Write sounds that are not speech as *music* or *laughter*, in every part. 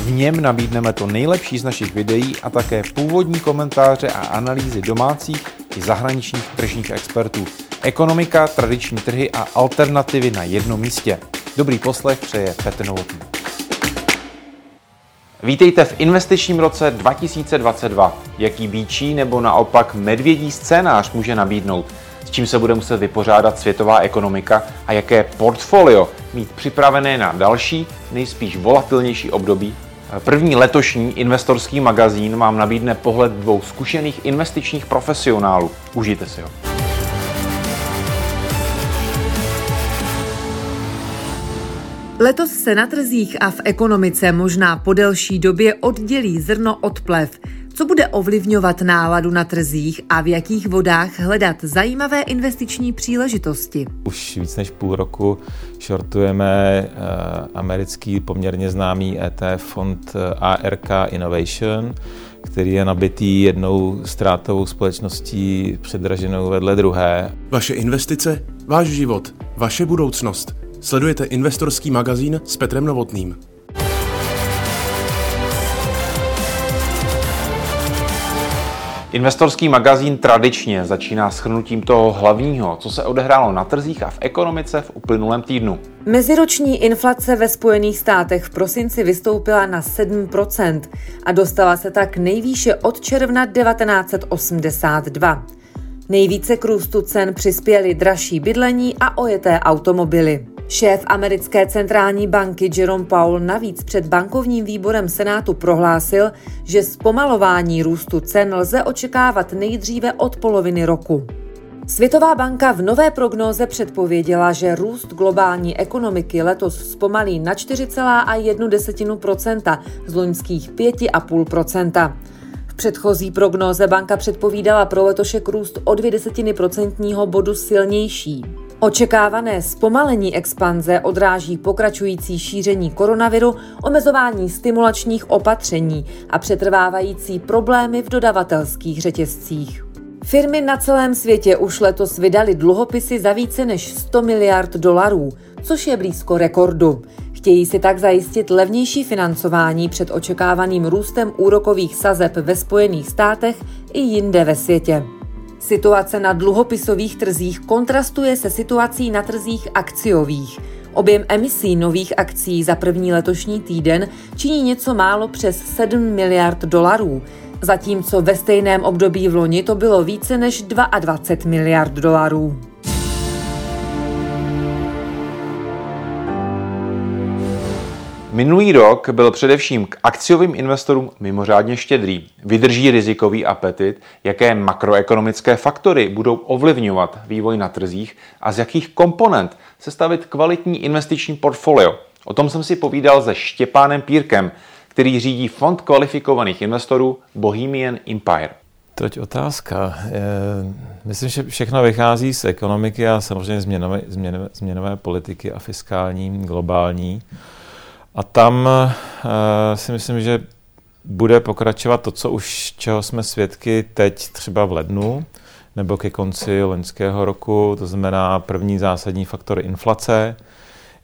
V něm nabídneme to nejlepší z našich videí a také původní komentáře a analýzy domácích i zahraničních tržních expertů. Ekonomika, tradiční trhy a alternativy na jednom místě. Dobrý poslech přeje Petr Novotný. Vítejte v investičním roce 2022. Jaký býčí nebo naopak medvědí scénář může nabídnout? S čím se bude muset vypořádat světová ekonomika a jaké portfolio mít připravené na další, nejspíš volatilnější období První letošní investorský magazín vám nabídne pohled dvou zkušených investičních profesionálů. Užijte si ho. Letos se na trzích a v ekonomice možná po delší době oddělí zrno od plev. Co bude ovlivňovat náladu na trzích a v jakých vodách hledat zajímavé investiční příležitosti? Už víc než půl roku shortujeme uh, americký poměrně známý ETF fond eh, ARK Innovation, který je nabitý jednou ztrátovou společností předraženou vedle druhé. Vaše investice, váš život, vaše budoucnost. Sledujete investorský magazín s Petrem Novotným. Investorský magazín tradičně začíná schrnutím toho hlavního, co se odehrálo na trzích a v ekonomice v uplynulém týdnu. Meziroční inflace ve Spojených státech v prosinci vystoupila na 7% a dostala se tak nejvýše od června 1982. Nejvíce k růstu cen přispěly dražší bydlení a ojeté automobily. Šéf americké centrální banky Jerome Powell navíc před bankovním výborem Senátu prohlásil, že zpomalování růstu cen lze očekávat nejdříve od poloviny roku. Světová banka v nové prognóze předpověděla, že růst globální ekonomiky letos zpomalí na 4,1% z loňských 5,5%. V předchozí prognóze banka předpovídala pro letošek růst o 2 desetiny procentního bodu silnější. Očekávané zpomalení expanze odráží pokračující šíření koronaviru, omezování stimulačních opatření a přetrvávající problémy v dodavatelských řetězcích. Firmy na celém světě už letos vydali dluhopisy za více než 100 miliard dolarů, což je blízko rekordu. Chtějí si tak zajistit levnější financování před očekávaným růstem úrokových sazeb ve Spojených státech i jinde ve světě. Situace na dluhopisových trzích kontrastuje se situací na trzích akciových. Objem emisí nových akcí za první letošní týden činí něco málo přes 7 miliard dolarů, zatímco ve stejném období v loni to bylo více než 22 miliard dolarů. Minulý rok byl především k akciovým investorům mimořádně štědrý. Vydrží rizikový apetit, jaké makroekonomické faktory budou ovlivňovat vývoj na trzích a z jakých komponent sestavit kvalitní investiční portfolio. O tom jsem si povídal se Štěpánem Pírkem, který řídí fond kvalifikovaných investorů Bohemian Empire. Toť otázka. Myslím, že všechno vychází z ekonomiky a samozřejmě změnové, změnové, změnové politiky a fiskální, globální. A tam uh, si myslím, že bude pokračovat to, co už čeho jsme svědky teď třeba v lednu nebo ke konci loňského roku, to znamená první zásadní faktor inflace.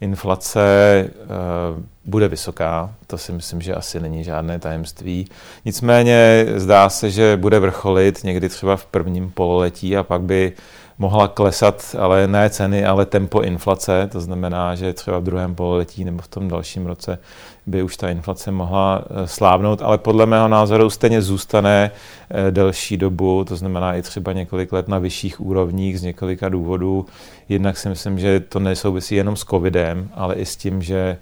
Inflace uh, bude vysoká, to si myslím, že asi není žádné tajemství. Nicméně zdá se, že bude vrcholit někdy třeba v prvním pololetí a pak by mohla klesat, ale ne ceny, ale tempo inflace. To znamená, že třeba v druhém pololetí nebo v tom dalším roce by už ta inflace mohla eh, slávnout, ale podle mého názoru stejně zůstane eh, delší dobu, to znamená i třeba několik let na vyšších úrovních z několika důvodů. Jednak si myslím, že to nesouvisí jenom s covidem, ale i s tím, že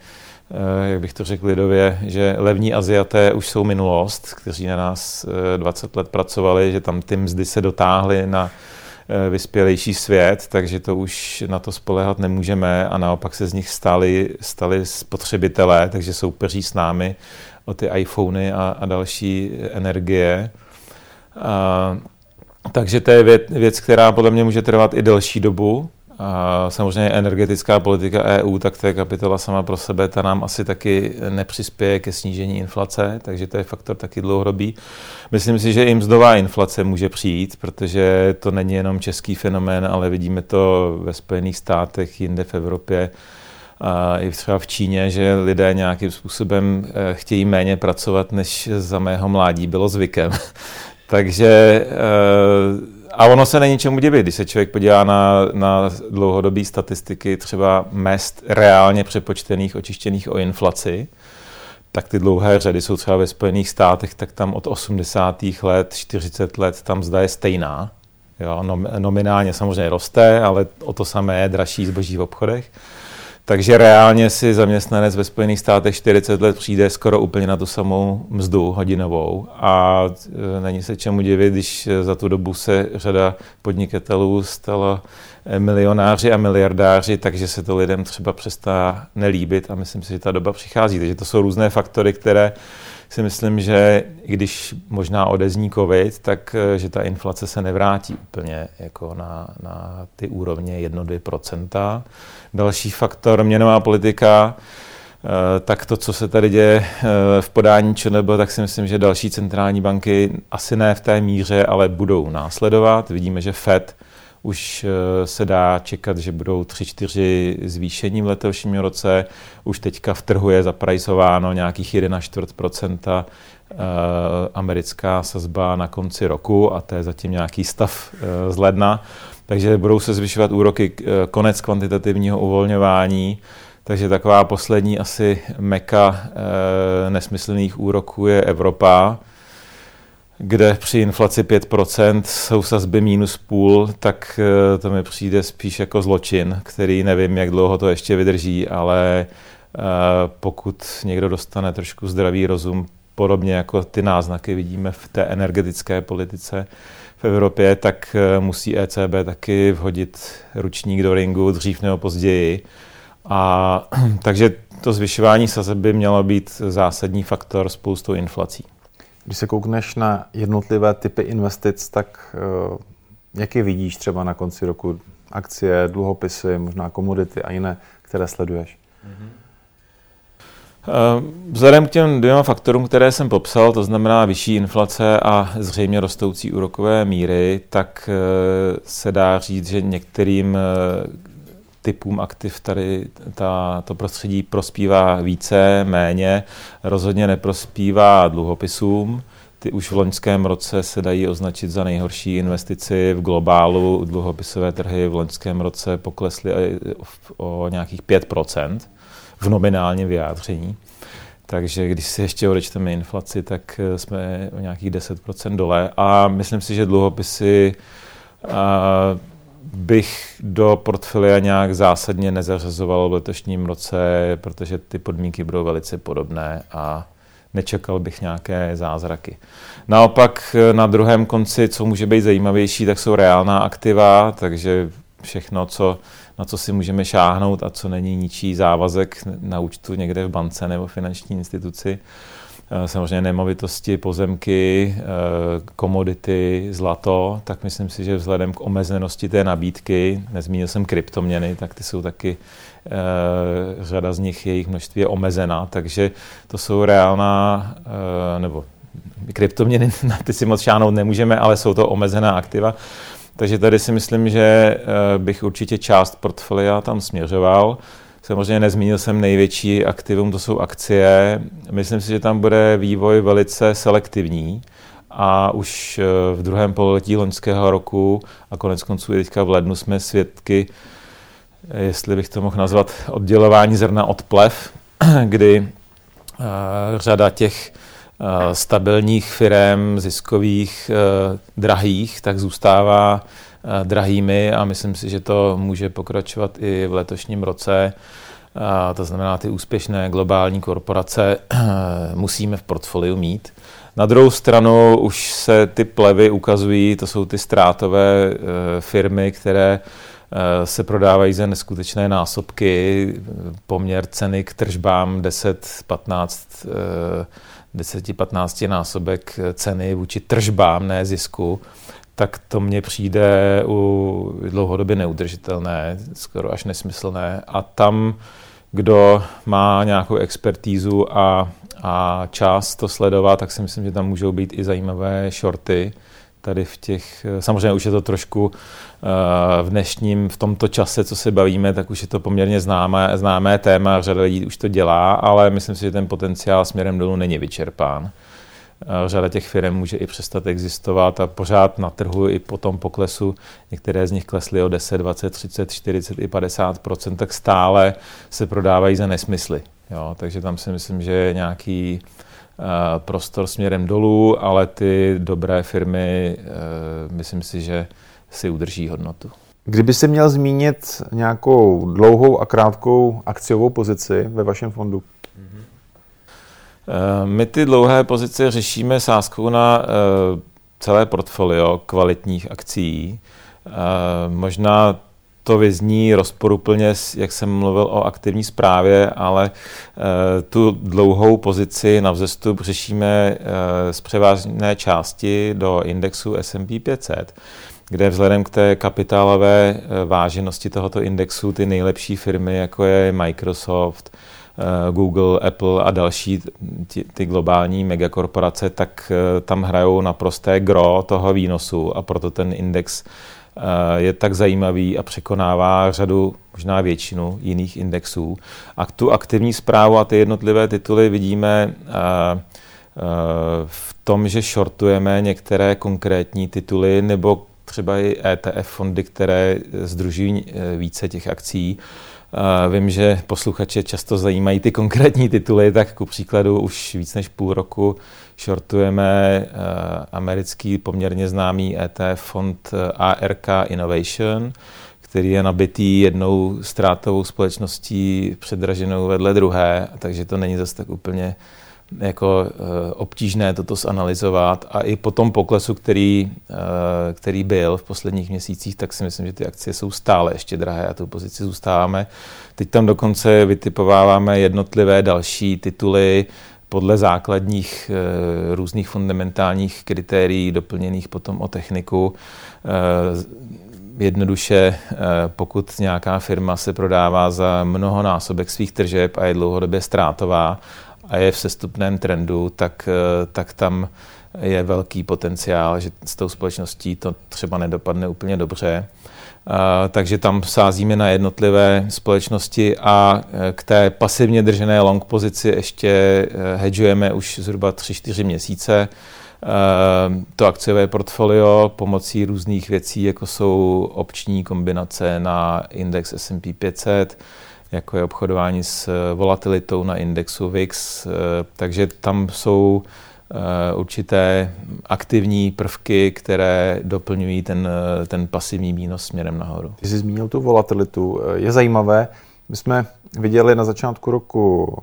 eh, jak bych to řekl lidově, že levní Aziaté už jsou minulost, kteří na nás 20 let pracovali, že tam ty mzdy se dotáhly na vyspělejší svět, takže to už na to spolehat nemůžeme a naopak se z nich stali, stali spotřebitelé, takže soupeří s námi o ty iPhony a, a další energie. A, takže to je věc, věc, která podle mě může trvat i delší dobu. A samozřejmě energetická politika EU, tak to je kapitola sama pro sebe, ta nám asi taky nepřispěje ke snížení inflace, takže to je faktor taky dlouhodobý. Myslím si, že i mzdová inflace může přijít, protože to není jenom český fenomén, ale vidíme to ve Spojených státech, jinde v Evropě, a i třeba v Číně, že lidé nějakým způsobem eh, chtějí méně pracovat, než za mého mládí bylo zvykem. *laughs* Takže eh, a ono se není čemu divit, když se člověk podívá na, na dlouhodobé statistiky třeba mest reálně přepočtených, očištěných o inflaci, tak ty dlouhé řady jsou třeba ve Spojených státech, tak tam od 80. let, 40 let, tam zda je stejná. Jo, nominálně samozřejmě roste, ale o to samé je dražší zboží v obchodech. Takže reálně si zaměstnanec ve Spojených státech 40 let přijde skoro úplně na tu samou mzdu hodinovou a e, není se čemu divit, když za tu dobu se řada podnikatelů stala e, milionáři a miliardáři, takže se to lidem třeba přestá nelíbit a myslím si, že ta doba přichází. Takže to jsou různé faktory, které si myslím, že když možná odezní covid, tak e, že ta inflace se nevrátí úplně jako na, na ty úrovně 1-2%. Další faktor, měnová politika, eh, tak to, co se tady děje eh, v podání ČNB, tak si myslím, že další centrální banky asi ne v té míře, ale budou následovat. Vidíme, že FED už eh, se dá čekat, že budou 3-4 zvýšení v letošním roce. Už teďka v trhu je zaprajsováno nějakých 1,4 americká sazba na konci roku a to je zatím nějaký stav z ledna. Takže budou se zvyšovat úroky, eh, konec kvantitativního uvolňování, takže taková poslední asi meka nesmyslných úroků je Evropa, kde při inflaci 5% jsou sazby minus půl, tak e, to mi přijde spíš jako zločin, který nevím, jak dlouho to ještě vydrží, ale e, pokud někdo dostane trošku zdravý rozum, podobně jako ty náznaky vidíme v té energetické politice, v Evropě, tak eh, musí ECB taky vhodit ručník do ringu dřív nebo později. A *clears throat* takže to zvyšování sazeb by mělo být zásadní faktor spolu s tou inflací. Když se koukneš na jednotlivé typy investic, tak uh, jak je vidíš třeba na konci roku? Akcie, dluhopisy, možná komodity a jiné, které sleduješ? Eh, vzhledem k těm dvěma faktorům, které jsem popsal, to znamená vyšší inflace a zřejmě rostoucí úrokové míry, tak eh, se dá říct, že některým eh, typům aktiv tady ta, to prostředí prospívá více, méně. Rozhodně neprospívá dluhopisům. Ty už v loňském roce se dají označit za nejhorší investici v globálu. Dluhopisové trhy v loňském roce poklesly o nějakých 5% v nominálním vyjádření. Takže když si ještě odečteme inflaci, tak eh, jsme o nějakých 10% dole. A myslím si, že dluhopisy bych do portfolia nějak zásadně nezařazoval v letošním roce, protože ty podmínky budou velice podobné a nečekal bych nějaké zázraky. Naopak na druhém konci, co může být zajímavější, tak jsou reálná aktiva, takže všechno, co na co si můžeme šáhnout a co není ničí závazek na účtu někde v bance nebo finanční instituci. Eh, samozřejmě nemovitosti, pozemky, eh, komodity, zlato, tak myslím si, že vzhledem k omezenosti té nabídky, nezmínil jsem kryptoměny, tak ty jsou taky, eh, řada z nich, jejich množství je omezená, takže to jsou reálná, nebo kryptoměny, *laughs* na ty si moc šáhnout nemůžeme, ale jsou to omezená aktiva. Takže tady si myslím, že bych určitě část portfolia tam směřoval. Samozřejmě nezmínil jsem největší aktivum, to jsou akcie. Myslím si, že tam bude vývoj velice selektivní a už eh, v druhém pololetí loňského roku a konec konců i teďka v lednu jsme svědky, jestli bych to mohl nazvat, oddělování zrna od plev, *clears throat* kdy eh, řada těch Eh, stabilních firm, ziskových, eh, drahých, tak zůstává eh, drahými a myslím si, že to může pokračovat i v letošním roce. To znamená, ty úspěšné globální korporace musíme v portfoliu mít. Na druhou stranu už se ty plevy ukazují, to jsou ty ztrátové firmy, které se prodávají za neskutečné násobky, poměr ceny k tržbám 10-15 10-15 násobek ceny vůči tržbám, ne zisku, tak to mně přijde u dlouhodobě neudržitelné, skoro až nesmyslné. A tam, kdo má nějakou expertízu a, a čas to sledovat, tak si myslím, že tam můžou být i zajímavé shorty, tady v těch, samozřejmě už je to trošku eh, v dnešním, v tomto čase, co se bavíme, tak už je to poměrně známé, známé téma, řada lidí už to dělá, ale myslím si, že ten potenciál směrem dolů není vyčerpán. Eh, řada těch firm může i přestat existovat a pořád na trhu i po tom poklesu, některé z nich klesly o 10, 20, 30, 40 i 50% tak stále se prodávají za nesmysly. Jo, takže tam si myslím, že je nějaký uh, prostor směrem dolů, ale ty dobré firmy, uh, myslím si, že si udrží hodnotu. Kdyby si měl zmínit nějakou dlouhou a krátkou akciovou pozici ve vašem fondu? Eh, my ty dlouhé pozice řešíme sázkou na eh, celé portfolio kvalitních akcí. Eh, možná to vyzní rozporuplně, jak jsem mluvil o aktivní správě, ale tu dlouhou pozici na vzestup řešíme z převážné části do indexu S&P 500, kde vzhledem k té kapitálové váženosti tohoto indexu ty nejlepší firmy, jako je Microsoft, Google, Apple a další ty, ty globální megakorporace, tak eh, tam hrajou naprosté gro toho výnosu a proto ten index eh, je tak zajímavý a překonává řadu, možná většinu jiných indexů. A tu aktivní zprávu a ty jednotlivé tituly vidíme v tom, že shortujeme některé konkrétní tituly nebo třeba i ETF fondy, které združují více těch akcí Vím, že posluchače často zajímají ty konkrétní tituly, tak ku příkladu už víc než půl roku shortujeme americký poměrně známý ETF fond ARK Innovation, který je nabitý jednou ztrátovou společností předraženou vedle druhé, takže to není zase tak úplně jako eh, obtížné toto zanalizovat a i po tom poklesu, který, eh, který byl v posledních měsících, tak si myslím, že ty akcie jsou stále ještě drahé a tu pozici zůstáváme. Teď tam dokonce vytipováváme jednotlivé další tituly podle základních eh, různých fundamentálních kritérií, doplněných potom o techniku. Jednoduše, pokud nějaká firma se prodává za mnoho násobek svých tržeb a je dlouhodobě ztrátová, a je v sestupném trendu, tak, eh, tak tam je velký potenciál, že s tou společností to třeba nedopadne úplně dobře. Uh, takže tam sázíme na jednotlivé společnosti a eh, k té pasivně držené long pozici ještě hedžujeme už zhruba 3-4 měsíce. To akciové portfolio pomocí různých věcí, jako jsou opční kombinace na index S&P 500, jako je obchodování s eh, volatilitou na indexu VIX, eh, takže tam jsou eh, určité aktivní prvky, které doplňují ten, ten pasivní výnos směrem nahoru. Ty jsi zmínil tu volatilitu. Je zajímavé, my jsme viděli na začátku roku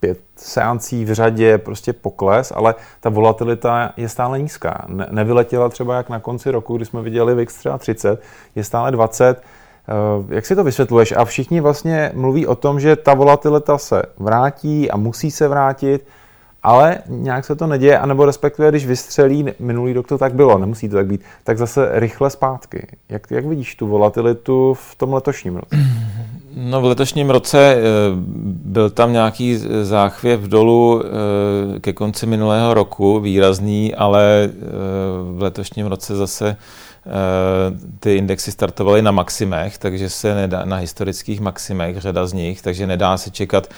pět seancí v řadě prostě pokles, ale ta volatilita je stále nízká. Ne, nevyletěla třeba jak na konci roku, kdy jsme viděli VIX třeba 30, je stále 20. Eh, jak si to vysvětluješ? A všichni vlastně mluví o tom, že ta volatilita se vrátí a musí se vrátit, ale nějak se to neděje, anebo respektive, když vystřelí, minulý rok to tak bylo, nemusí to tak být, tak zase rychle zpátky. Jak, jak vidíš tu volatilitu v tom letošním roce? *clears throat* No v letošním roce eh, byl tam nějaký záchvěv dolů eh, ke konci minulého roku, výrazný, ale v letošním roce zase ty indexy startovaly na maximech, takže se nedá, na historických maximech, řada z nich, takže nedá se čekat.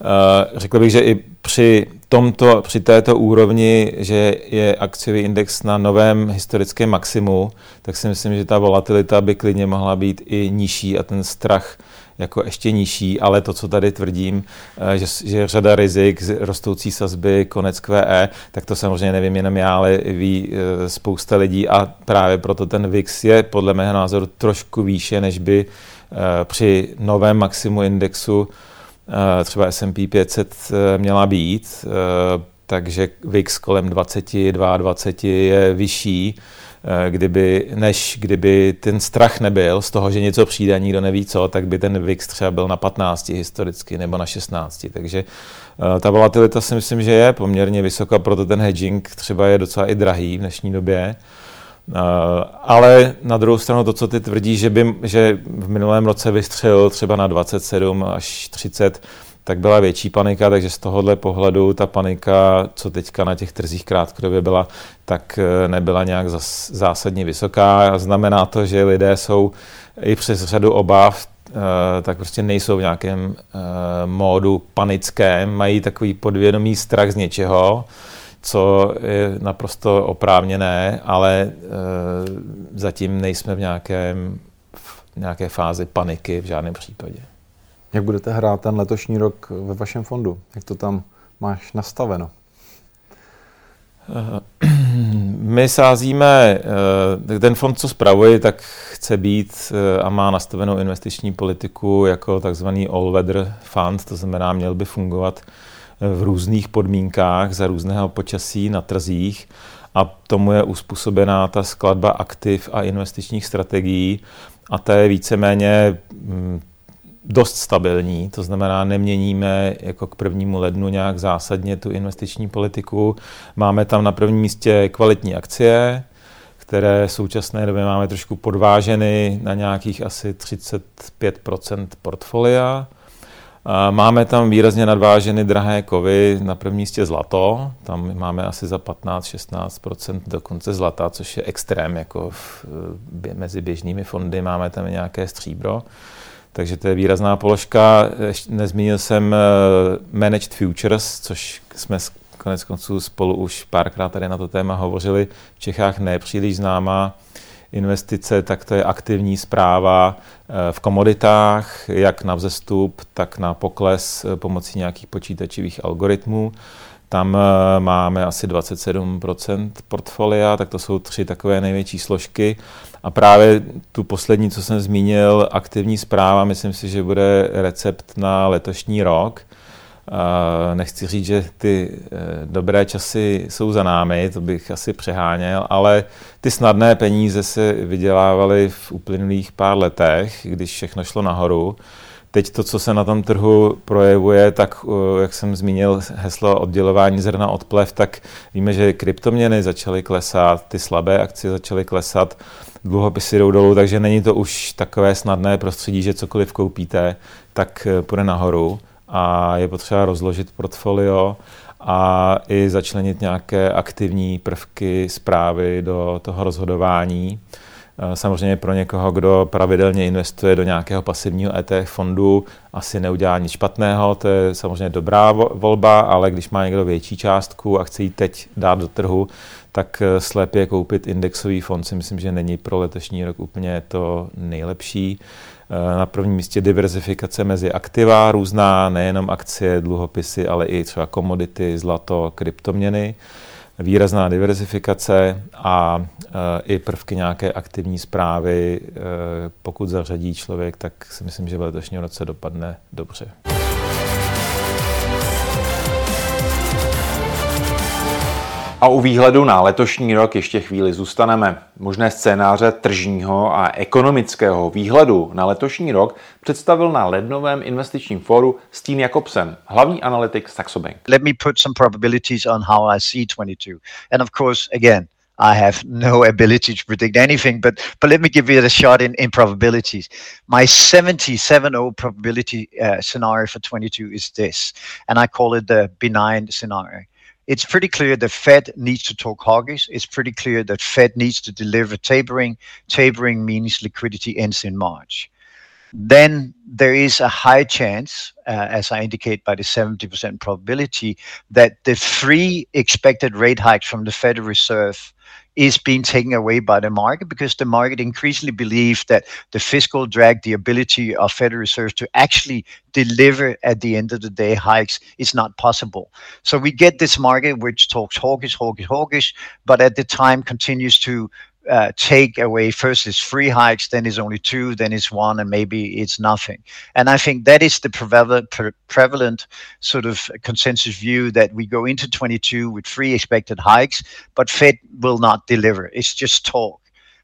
Eh, řekl bych, že i při, tomto, při této úrovni, že je akciový index na novém historickém maximu, tak si myslím, že ta volatilita by klidně mohla být i nižší a ten strach jako ještě nižší, ale to, co tady tvrdím, eh, že, že řada rizik, rostoucí sazby, konec QE, tak to samozřejmě nevím jenom já, ale ví eh, spousta lidí a právě proto ten VIX je podle mého názoru trošku výše, než by eh, při novém maximu indexu třeba S&P 500 měla být. takže VIX kolem 20, 22 je vyšší, kdyby, než kdyby ten strach nebyl z toho, že něco přijde a nikdo neví co, tak by ten VIX třeba byl na 15 historicky nebo na 16. Takže eh, ta volatilita si myslím, že je poměrně vysoká, proto ten hedging třeba je docela i drahý v dnešní době. Ale na druhou stranu to, co ty tvrdí, že, by, že v minulém roce vystřelil třeba na 27 až 30, tak byla větší panika, takže z tohohle pohledu ta panika, co teďka na těch trzích krátkodobě byla, tak e, nebyla nějak zásadně vysoká. Znamená to, že lidé jsou i přes řadu obav, e, tak prostě nejsou v nějakém e, módu panickém, mají takový podvědomý strach z něčeho, co je naprosto oprávněné, ale zatím nejsme v nějakém v nějaké fázi paniky v žádném případě. Jak budete hrát ten letošní rok ve vašem fondu? Jak to tam máš nastaveno? Eh, *clears throat* my sázíme, eh, ten fond, co spravuje, tak chce být eh, a má nastavenou investiční politiku jako takzvaný all-weather fund, to znamená, měl by fungovat v různých podmínkách za různého počasí na trzích a tomu je uspůsobená ta skladba aktiv a investičních strategií a to je víceméně hm, dost stabilní, to znamená, neměníme jako k prvnímu lednu nějak zásadně tu investiční politiku. Máme tam na prvním místě kvalitní akcie, které v současné době máme trošku podváženy na nějakých asi 35% portfolia. Máme tam výrazně nadváženy drahé kovy, na prvním místě zlato, tam máme asi za 15-16% dokonce zlata, což je extrém, jako v, mezi běžnými fondy máme tam nějaké stříbro. Takže to je výrazná položka. Nezmínil jsem eh, Managed Futures, což jsme konec konců spolu už párkrát tady na to téma hovořili. V Čechách nepříliš známá investice, tak to je aktivní zpráva eh, v komoditách, jak na vzestup, tak na pokles eh, pomocí nějakých počítačových algoritmů. Tam máme asi 27% portfolia, tak to jsou tři takové největší složky. A právě tu poslední, co jsem zmínil, aktivní zpráva, myslím si, že bude recept na letošní rok. Nechci říct, že ty eh, dobré časy jsou za námi, to bych asi přeháněl, ale ty snadné peníze se vydělávaly v uplynulých pár letech, když všechno šlo nahoru. Teď to, co se na tom trhu projevuje, tak eh, jak jsem zmínil heslo oddělování zrna od plev, tak víme, že kryptoměny začaly klesat, ty slabé akcie začaly klesat dluhopisy jdou dolů, takže není to už takové snadné prostředí, že cokoliv koupíte, tak eh, půjde nahoru a je potřeba rozložit portfolio a i začlenit nějaké aktivní prvky zprávy do toho rozhodování. Eh, samozřejmě pro někoho, kdo pravidelně investuje do nějakého pasivního ETF fondu, asi neudělá nic špatného, to je samozřejmě dobrá volba, ale když má někdo větší částku a chce ji teď dát do trhu, tak eh, slepě koupit indexový fond si myslím, že není pro letošní rok úplně to nejlepší. Eh, na prvním místě diverzifikace mezi aktiva, různá nejenom akcie, dluhopisy, ale i třeba komodity, zlato, kryptoměny výrazná diverzifikace a e, i prvky nějaké aktivní zprávy, e, pokud zařadí člověk, tak si myslím, že v letošním roce dopadne dobře. A u výhledu na letošní rok ještě chvíli zůstaneme. Možné scénáře tržního a ekonomického výhledu na letošní rok představil na lednovém investičním fóru Steen Jakobsen, hlavní analytik Saxo Bank. Let me put some probabilities on how I see 22. And of course, again, I have no ability to predict anything, but but let me give you a shot in, in probabilities. My 70 probability uh, scenario for 22 is this, and I call it the benign scenario it's pretty clear that Fed needs to talk hawkish. It's pretty clear that Fed needs to deliver tapering. Tapering means liquidity ends in March. Then there is a high chance, uh, as I indicate by the 70% probability, that the three expected rate hikes from the Federal Reserve is being taken away by the market because the market increasingly believes that the fiscal drag, the ability of Federal Reserve to actually deliver at the end of the day hikes is not possible. So we get this market which talks hawkish, hawkish, hawkish, but at the time continues to uh, take away first is three hikes, then it's only two, then it's one, and maybe it's nothing. And I think that is the prevalent, pre- prevalent sort of consensus view that we go into 22 with three expected hikes, but Fed will not deliver. It's just talk.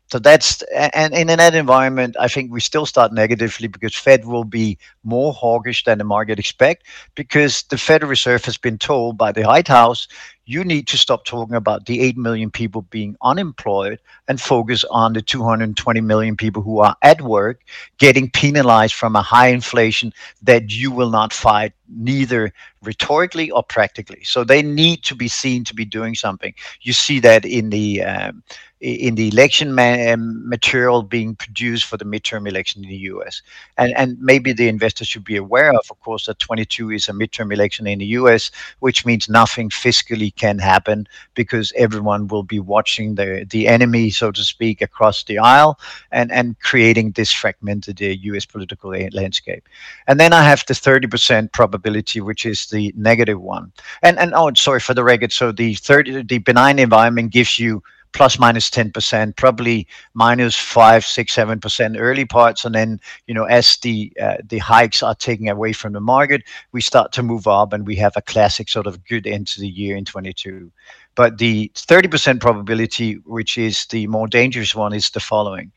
So that's and in that environment, I think we still start negatively because Fed will be more hawkish than the market expect because the Federal Reserve has been told by the White House you need to stop talking about the 8 million people being unemployed and focus on the 220 million people who are at work getting penalized from a high inflation that you will not fight neither rhetorically or practically. So they need to be seen to be doing something. You see that in the um, in the election ma- um, material being produced for the midterm election in the US. And, and maybe the investors should be aware of, of course, that 22 is a midterm election in the US, which means nothing fiscally can happen because everyone will be watching the, the enemy, so to speak, across the aisle and, and creating this fragmented uh, US political landscape. And then I have the 30% probability, which is the negative one. And, and oh, sorry for the record. So the 30, the benign environment gives you plus minus 10%, probably minus five, six, seven percent early parts. And then, you know, as the uh, the hikes are taken away from the market, we start to move up and we have a classic sort of good end to the year in 22. But the 30% probability, which is the more dangerous one, is the following.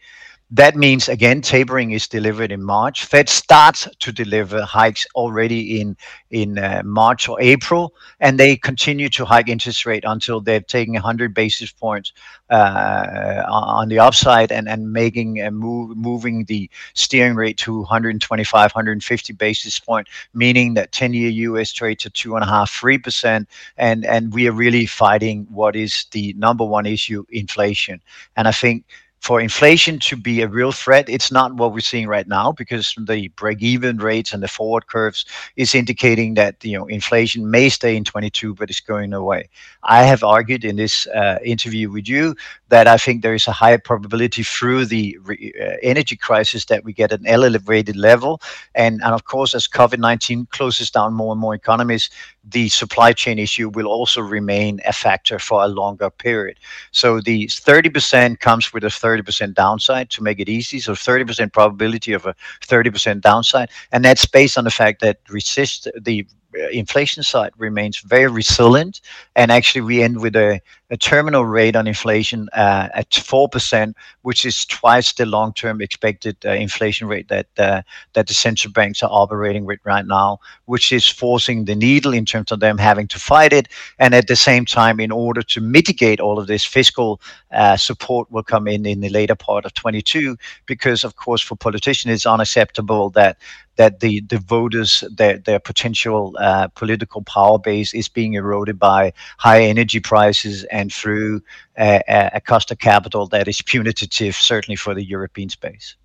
That means again, tapering is delivered in March. Fed starts to deliver hikes already in in uh, March or April, and they continue to hike interest rate until they've taken 100 basis points uh, on the upside and and making a move, moving the steering rate to 125, 150 basis point, meaning that 10-year U.S. trades at two and a half, three percent, and and we are really fighting what is the number one issue, inflation, and I think for inflation to be a real threat, it's not what we're seeing right now because the break-even rates and the forward curves is indicating that you know inflation may stay in 22, but it's going away. I have argued in this uh, interview with you that I think there is a higher probability through the re- uh, energy crisis that we get an elevated level, and and of course as COVID-19 closes down more and more economies, the supply chain issue will also remain a factor for a longer period. So the 30% comes with a 30% downside to make it easy. So 30% probability of a 30% downside. And that's based on the fact that resist the inflation side remains very resilient. And actually, we end with a, a terminal rate on inflation uh, at 4%, which is twice the long term expected uh, inflation rate that, uh, that the central banks are operating with right now, which is forcing the needle in terms of them having to fight it. And at the same time, in order to mitigate all of this, fiscal uh, support will come in in the later part of 22, because, of course, for politicians, it's unacceptable that that the, the voters, their, their potential uh, political power base is being eroded by high energy prices and through a, a cost of capital that is punitive, certainly for the European space.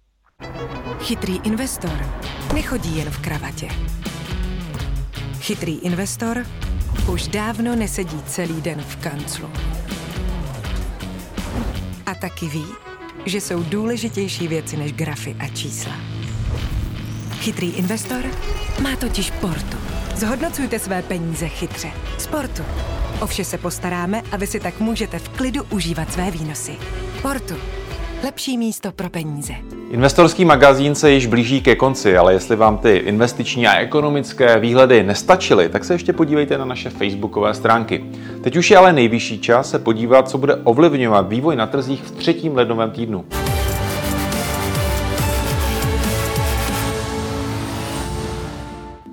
Chytrý investor nechodí jen v kravatě. Chytrý investor už dávno nesedí celý den v kanclu. A taky ví, že jsou důležitější věci než grafy a čísla. Chytrý investor má totiž Portu. Zhodnocujte své peníze chytře. Sportu. O vše se postaráme a vy si tak můžete v klidu užívat své výnosy. Portu. Lepší místo pro peníze. Investorský magazín se již blíží ke konci, ale jestli vám ty investiční a ekonomické výhledy nestačily, tak se ještě podívejte na naše facebookové stránky. Teď už je ale nejvyšší čas se podívat, co bude ovlivňovat vývoj na trzích v třetím lednovém týdnu.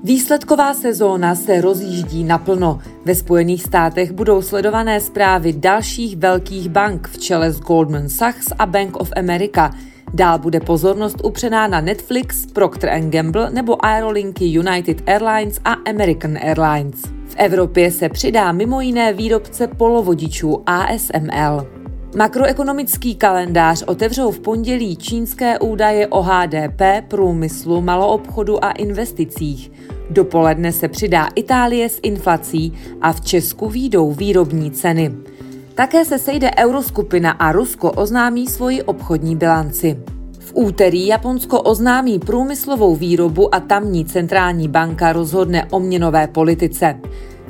Výsledková sezóna se rozjíždí naplno. Ve Spojených státech budou sledované zprávy dalších velkých bank v čele s Goldman Sachs a Bank of America. Dál bude pozornost upřená na Netflix, Procter Gamble nebo aerolinky United Airlines a American Airlines. V Evropě se přidá mimo jiné výrobce polovodičů ASML. Makroekonomický kalendář otevřou v pondělí čínské údaje o HDP, průmyslu, maloobchodu a investicích. Dopoledne se přidá Itálie s inflací a v Česku výjdou výrobní ceny. Také se sejde euroskupina a Rusko oznámí svoji obchodní bilanci. V úterý Japonsko oznámí průmyslovou výrobu a tamní centrální banka rozhodne o měnové politice.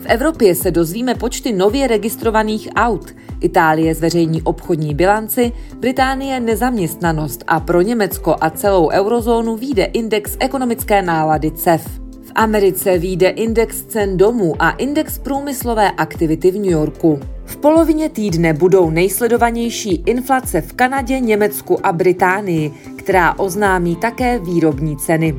V Evropě se dozvíme počty nově registrovaných aut. Itálie zveřejní obchodní bilanci, Británie nezaměstnanost a pro Německo a celou eurozónu výjde index ekonomické nálady CEF. V Americe výjde index cen domů a index průmyslové aktivity v New Yorku. V polovině týdne budou nejsledovanější inflace v Kanadě, Německu a Británii, která oznámí také výrobní ceny.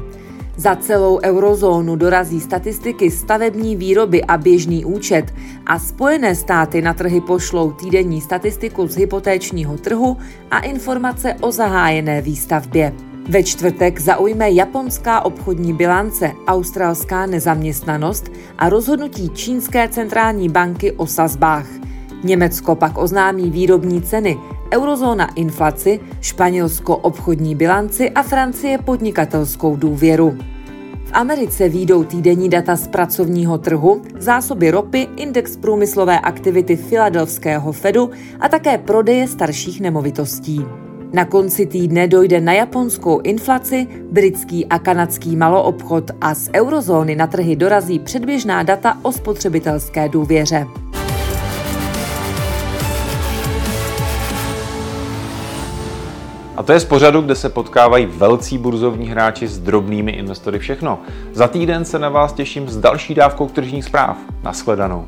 Za celou eurozónu dorazí statistiky stavební výroby a běžný účet a Spojené státy na trhy pošlou týdenní statistiku z hypotéčního trhu a informace o zahájené výstavbě. Ve čtvrtek zaujme japonská obchodní bilance, australská nezaměstnanost a rozhodnutí čínské centrální banky o sazbách. Německo pak oznámí výrobní ceny, eurozóna inflaci, Španělsko obchodní bilanci a Francie podnikatelskou důvěru. V Americe výjdou týdenní data z pracovního trhu, zásoby ropy, index průmyslové aktivity filadelfského Fedu a také prodeje starších nemovitostí. Na konci týdne dojde na japonskou inflaci, britský a kanadský maloobchod a z eurozóny na trhy dorazí předběžná data o spotřebitelské důvěře. A to je z pořadu, kde se potkávají velcí burzovní hráči s drobnými investory všechno. Za týden se na vás těším s další dávkou tržních zpráv. Naschledanou.